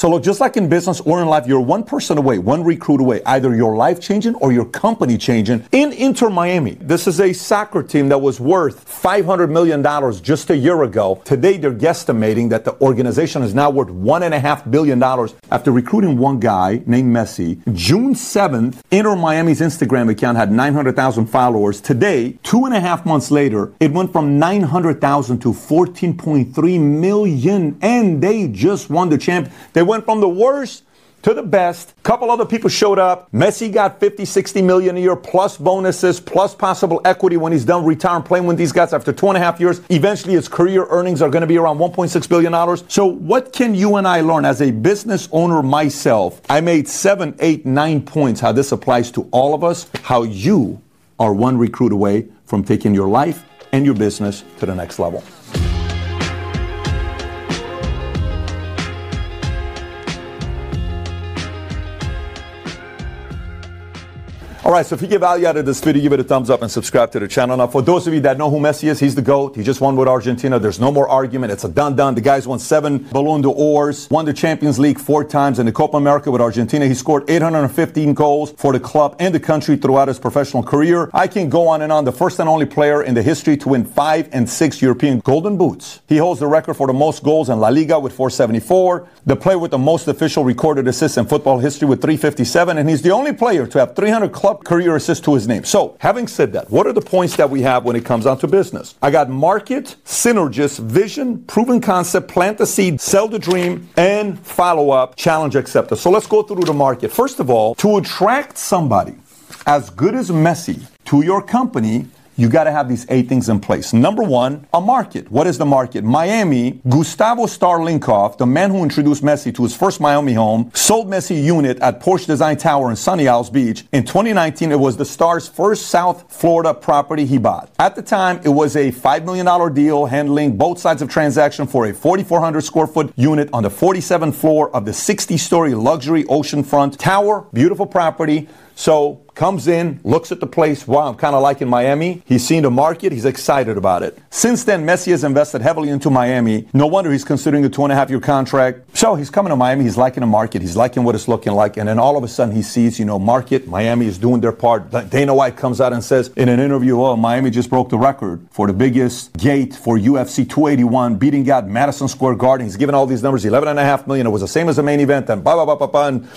So look, just like in business or in life, you're one person away, one recruit away, either your life changing or your company changing. In Inter Miami, this is a soccer team that was worth $500 million just a year ago. Today, they're guesstimating that the organization is now worth $1.5 billion after recruiting one guy named Messi. June 7th, Inter Miami's Instagram account had 900,000 followers. Today, two and a half months later, it went from 900,000 to 14.3 million, and they just won the champ. They went from the worst to the best. A couple other people showed up. Messi got 50, 60 million a year plus bonuses, plus possible equity when he's done retiring playing with these guys after two and a half years. Eventually, his career earnings are going to be around $1.6 billion. So, what can you and I learn as a business owner myself? I made seven, eight, nine points how this applies to all of us, how you are one recruit away from taking your life and your business to the next level. All right, so if you get value out of this video, give it a thumbs up and subscribe to the channel. Now, for those of you that know who Messi is, he's the GOAT. He just won with Argentina. There's no more argument. It's a done done. The guy's won seven Ballon d'Ors, won the Champions League four times in the Copa America with Argentina. He scored 815 goals for the club and the country throughout his professional career. I can go on and on. The first and only player in the history to win five and six European Golden Boots. He holds the record for the most goals in La Liga with 474, the player with the most official recorded assists in football history with 357, and he's the only player to have 300 career assist to his name. So, having said that, what are the points that we have when it comes down to business? I got market, synergist, vision, proven concept, plant the seed, sell the dream, and follow up, challenge acceptor. So, let's go through the market. First of all, to attract somebody as good as Messi to your company, you got to have these eight things in place. Number one, a market. What is the market? Miami, Gustavo Starlinkoff, the man who introduced Messi to his first Miami home, sold Messi unit at Porsche Design Tower in Sunny Isles Beach. In 2019, it was the star's first South Florida property he bought. At the time, it was a $5 million deal handling both sides of transaction for a 4,400 square foot unit on the 47th floor of the 60 story luxury oceanfront tower. Beautiful property. So comes in, looks at the place. Wow, I'm kind of liking Miami. He's seen the market. He's excited about it. Since then, Messi has invested heavily into Miami. No wonder he's considering a two and a half year contract. So he's coming to Miami. He's liking the market. He's liking what it's looking like. And then all of a sudden he sees, you know, market. Miami is doing their part. Dana White comes out and says in an interview, oh, Miami just broke the record for the biggest gate for UFC 281, beating out Madison Square Garden. He's given all these numbers, 11 and a half million. It was the same as the main event. And blah, blah, blah, blah, blah. And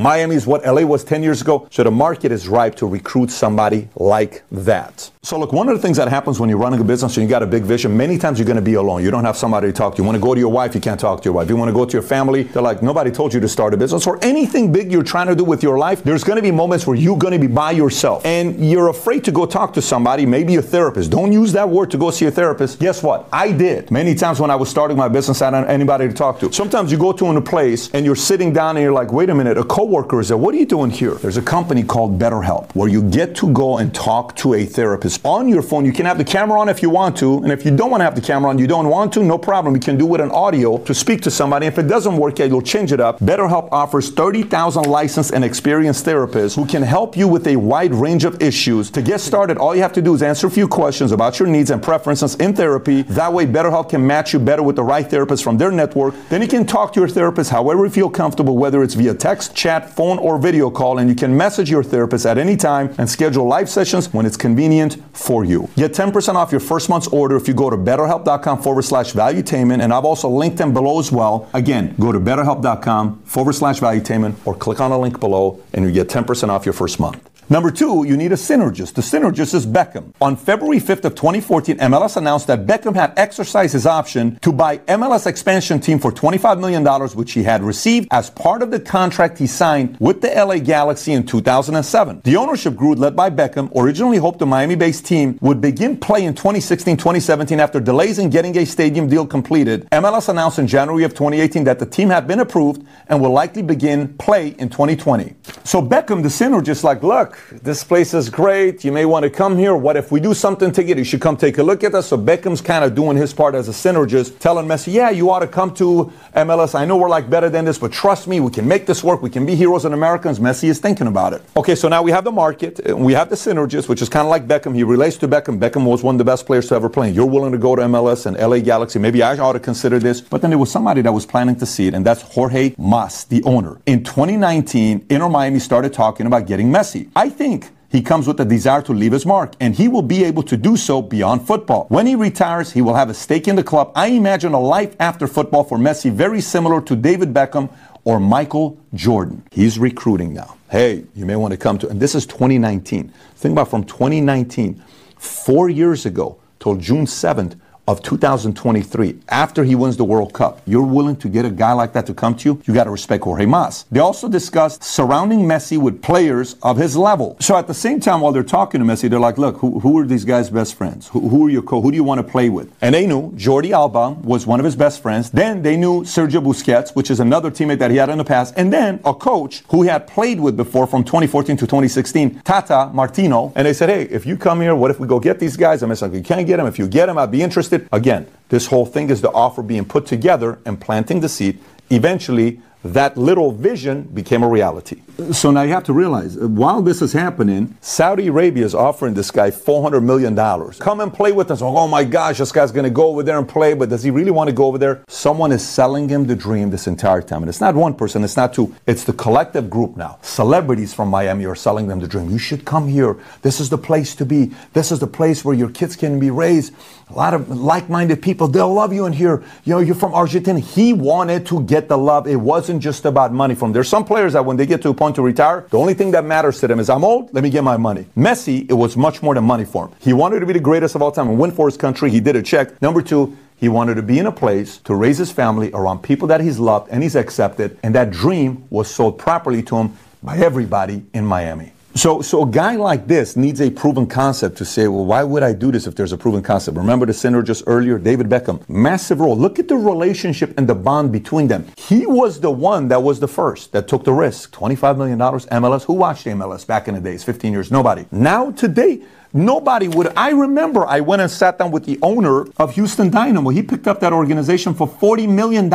Miami is what LA was 10 years ago. So the market is ripe to recruit somebody like that. So look, one of the things that happens when you're running a business and you got a big vision, many times you're going to be alone. You don't have somebody to talk to. You want to go to your wife, you can't talk to your wife. You want to go to your family, they're like, nobody told you to start a business or anything big you're trying to do with your life. There's going to be moments where you're going to be by yourself and you're afraid to go talk to somebody, maybe a therapist. Don't use that word to go see a therapist. Guess what? I did. Many times when I was starting my business, I had anybody to talk to. Sometimes you go to a place and you're sitting down and you're like, wait a minute, a coworker is there. What are you doing here? There's a company called BetterHelp where you get to go and talk to a therapist on your phone. You can have the camera on if you want to, and if you don't want to have the camera on, you don't want to, no problem. You can do it in audio to speak to somebody. If it doesn't work yet, you'll change it up. BetterHelp offers 30,000 licensed and experienced therapists who can help you with a wide range of issues. To get started, all you have to do is answer a few questions about your needs and preferences in therapy. That way, BetterHelp can match you better with the right therapist from their network. Then you can talk to your therapist however you feel comfortable, whether it's via text, chat, phone, or video call, and you can message your therapist at any time and schedule live sessions when it's convenient for you. Get 10% off your first month's order if you go to betterhelp.com forward slash valuetainment. And I've also linked them below as well. Again, go to betterhelp.com forward slash valuetainment or click on the link below and you get 10% off your first month. Number two, you need a synergist. The synergist is Beckham. On February 5th of 2014, MLS announced that Beckham had exercised his option to buy MLS expansion team for $25 million, which he had received as part of the contract he signed with the LA Galaxy in 2007. The ownership group led by Beckham originally hoped the Miami-based team would begin play in 2016-2017 after delays in getting a stadium deal completed. MLS announced in January of 2018 that the team had been approved and will likely begin play in 2020. So Beckham, the synergist, like, look, look, this place is great. You may want to come here. What if we do something together? You should come take a look at us. So Beckham's kind of doing his part as a synergist, telling Messi, yeah, you ought to come to MLS. I know we're like better than this, but trust me, we can make this work. We can be heroes and Americans. Messi is thinking about it. Okay, so now we have the market. We have the synergist, which is kind of like Beckham. He relates to Beckham. Beckham was one of the best players to ever play. You're willing to go to MLS and LA Galaxy. Maybe I ought to consider this. But then there was somebody that was planning to see it, and that's Jorge Mas, the owner. In 2019, Inter Miami started talking about getting Messi. I think he comes with a desire to leave his mark, and he will be able to do so beyond football. When he retires, he will have a stake in the club. I imagine a life after football for Messi very similar to David Beckham or Michael Jordan. He's recruiting now. Hey, you may want to come to, and this is 2019. Think about from 2019, four years ago till June 7th, of 2023, after he wins the World Cup, you're willing to get a guy like that to come to you, you got to respect Jorge Mas. They also discussed surrounding Messi with players of his level. So at the same time, while they're talking to Messi, they're like, look, who, who are these guys' best friends? Who, who are your co? Who do you want to play with? And they knew Jordi Alba was one of his best friends. Then they knew Sergio Busquets, which is another teammate that he had in the past. And then a coach who he had played with before from 2014 to 2016, Tata Martino. And they said, hey, if you come here, what if we go get these guys? I'm like, you can't get them. If you get them, I'd be interested Again, this whole thing is the offer being put together and planting the seed. Eventually, that little vision became a reality. So now you have to realize, uh, while this is happening, Saudi Arabia is offering this guy $400 million. Come and play with us. Oh my gosh, this guy's going to go over there and play, but does he really want to go over there? Someone is selling him the dream this entire time. And it's not one person, it's not two, it's the collective group now. Celebrities from Miami are selling them the dream. You should come here. This is the place to be. This is the place where your kids can be raised. A lot of like minded people, they'll love you in here. You know, you're from Argentina. He wanted to get the love. It wasn't isn't just about money from there's some players that when they get to a point to retire, the only thing that matters to them is I'm old, let me get my money. Messi, it was much more than money for him. He wanted to be the greatest of all time and win for his country. He did a check. Number two, he wanted to be in a place to raise his family around people that he's loved and he's accepted. And that dream was sold properly to him by everybody in Miami. So, so a guy like this needs a proven concept to say, well, why would I do this if there's a proven concept? Remember the synergist earlier, David Beckham, massive role. Look at the relationship and the bond between them. He was the one that was the first that took the risk. $25 million MLS. Who watched MLS back in the days, 15 years? Nobody. Now today, Nobody would. I remember I went and sat down with the owner of Houston Dynamo. He picked up that organization for $40 million.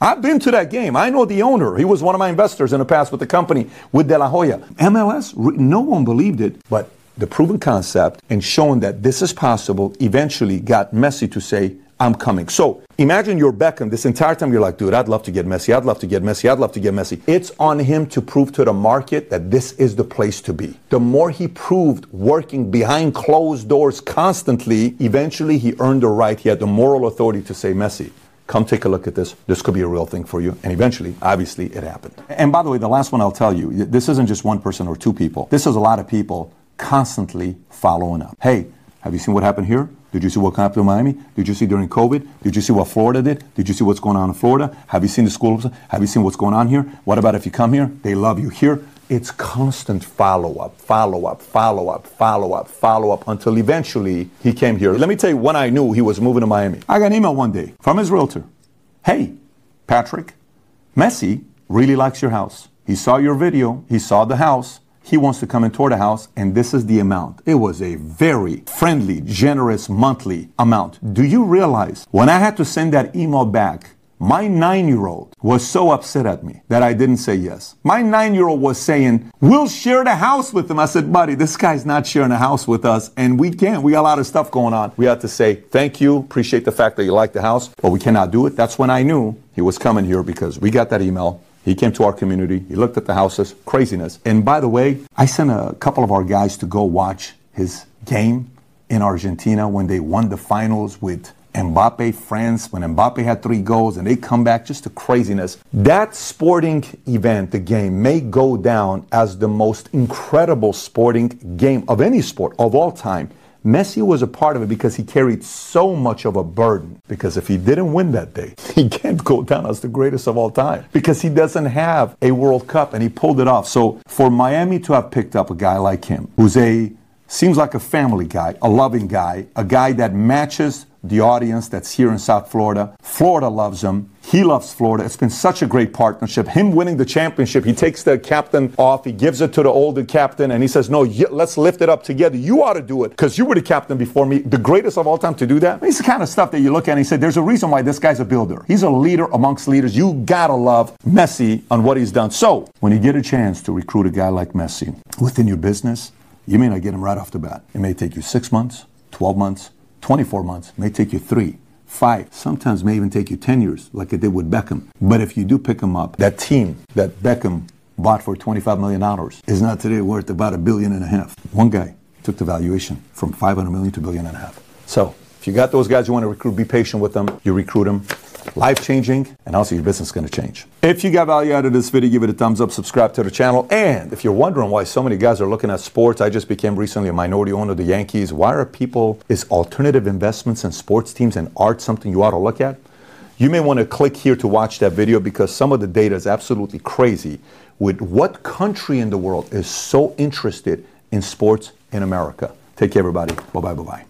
I've been to that game. I know the owner. He was one of my investors in the past with the company with De La Hoya. MLS, no one believed it, but the proven concept and showing that this is possible eventually got Messi to say, I'm coming. So imagine you're Beckham. This entire time you're like, dude, I'd love to get Messi. I'd love to get Messi. I'd love to get Messi. It's on him to prove to the market that this is the place to be. The more he proved working behind closed doors constantly, eventually he earned the right. He had the moral authority to say, Messi, come take a look at this. This could be a real thing for you. And eventually, obviously, it happened. And by the way, the last one I'll tell you, this isn't just one person or two people. This is a lot of people constantly following up. Hey, have you seen what happened here? Did you see what happened to Miami? Did you see during COVID? Did you see what Florida did? Did you see what's going on in Florida? Have you seen the schools? Have you seen what's going on here? What about if you come here? They love you here. It's constant follow up, follow up, follow up, follow up, follow up until eventually he came here. Let me tell you when I knew he was moving to Miami. I got an email one day from his realtor. Hey, Patrick, Messi really likes your house. He saw your video, he saw the house he wants to come and tour the house, and this is the amount. It was a very friendly, generous monthly amount. Do you realize when I had to send that email back, my nine year old was so upset at me that I didn't say yes. My nine year old was saying, We'll share the house with him. I said, Buddy, this guy's not sharing a house with us, and we can't. We got a lot of stuff going on. We had to say, Thank you, appreciate the fact that you like the house, but we cannot do it. That's when I knew he was coming here because we got that email. He came to our community. He looked at the houses, craziness. And by the way, I sent a couple of our guys to go watch his game in Argentina when they won the finals with Mbappe, France, when Mbappe had three goals and they come back, just the craziness. That sporting event, the game, may go down as the most incredible sporting game of any sport of all time. Messi was a part of it because he carried so much of a burden. Because if he didn't win that day, he can't go down as the greatest of all time because he doesn't have a World Cup and he pulled it off. So for Miami to have picked up a guy like him, who's a seems like a family guy, a loving guy, a guy that matches the audience that's here in South Florida. Florida loves him. He loves Florida. It's been such a great partnership. Him winning the championship, he takes the captain off, he gives it to the older captain, and he says, No, let's lift it up together. You ought to do it because you were the captain before me, the greatest of all time to do that. It's the kind of stuff that you look at and he said, There's a reason why this guy's a builder. He's a leader amongst leaders. You gotta love Messi on what he's done. So, when you get a chance to recruit a guy like Messi within your business, you may not get him right off the bat. It may take you six months, 12 months, 24 months, may take you three five, sometimes may even take you 10 years, like it did with Beckham. But if you do pick him up, that team that Beckham bought for $25 million is not today worth about a billion and a half. One guy took the valuation from 500 million to a billion and a half. So if you got those guys you want to recruit, be patient with them. You recruit them life changing, and also your business is going to change. If you got value out of this video, give it a thumbs up, subscribe to the channel. And if you're wondering why so many guys are looking at sports, I just became recently a minority owner of the Yankees. Why are people, is alternative investments in sports teams and art something you ought to look at? You may want to click here to watch that video because some of the data is absolutely crazy with what country in the world is so interested in sports in America. Take care, everybody. Bye bye, bye bye.